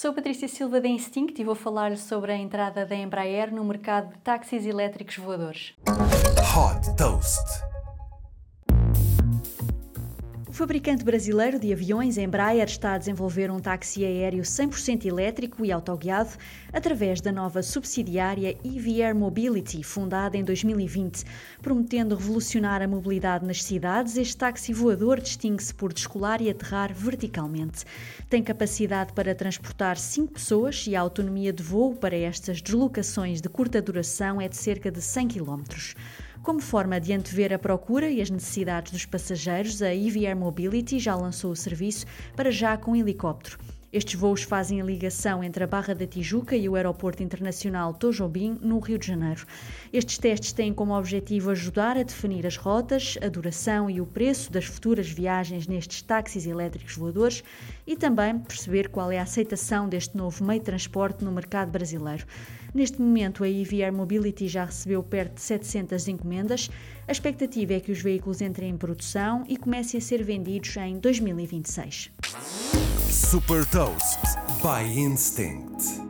Sou Patrícia Silva da Instinct e vou falar sobre a entrada da Embraer no mercado de táxis elétricos voadores. Hot Toast. Fabricante brasileiro de aviões Embraer está a desenvolver um táxi aéreo 100% elétrico e autoguiado através da nova subsidiária EV Air Mobility, fundada em 2020. Prometendo revolucionar a mobilidade nas cidades, este táxi voador distingue-se por descolar e aterrar verticalmente. Tem capacidade para transportar 5 pessoas e a autonomia de voo para estas deslocações de curta duração é de cerca de 100 km. Como forma de antever a procura e as necessidades dos passageiros, a EVR Mobility já lançou o serviço para já com helicóptero. Estes voos fazem a ligação entre a Barra da Tijuca e o Aeroporto Internacional Tojobim, no Rio de Janeiro. Estes testes têm como objetivo ajudar a definir as rotas, a duração e o preço das futuras viagens nestes táxis elétricos voadores e também perceber qual é a aceitação deste novo meio de transporte no mercado brasileiro. Neste momento, a EVR Mobility já recebeu perto de 700 encomendas. A expectativa é que os veículos entrem em produção e comecem a ser vendidos em 2026. Super Toast by Instinct.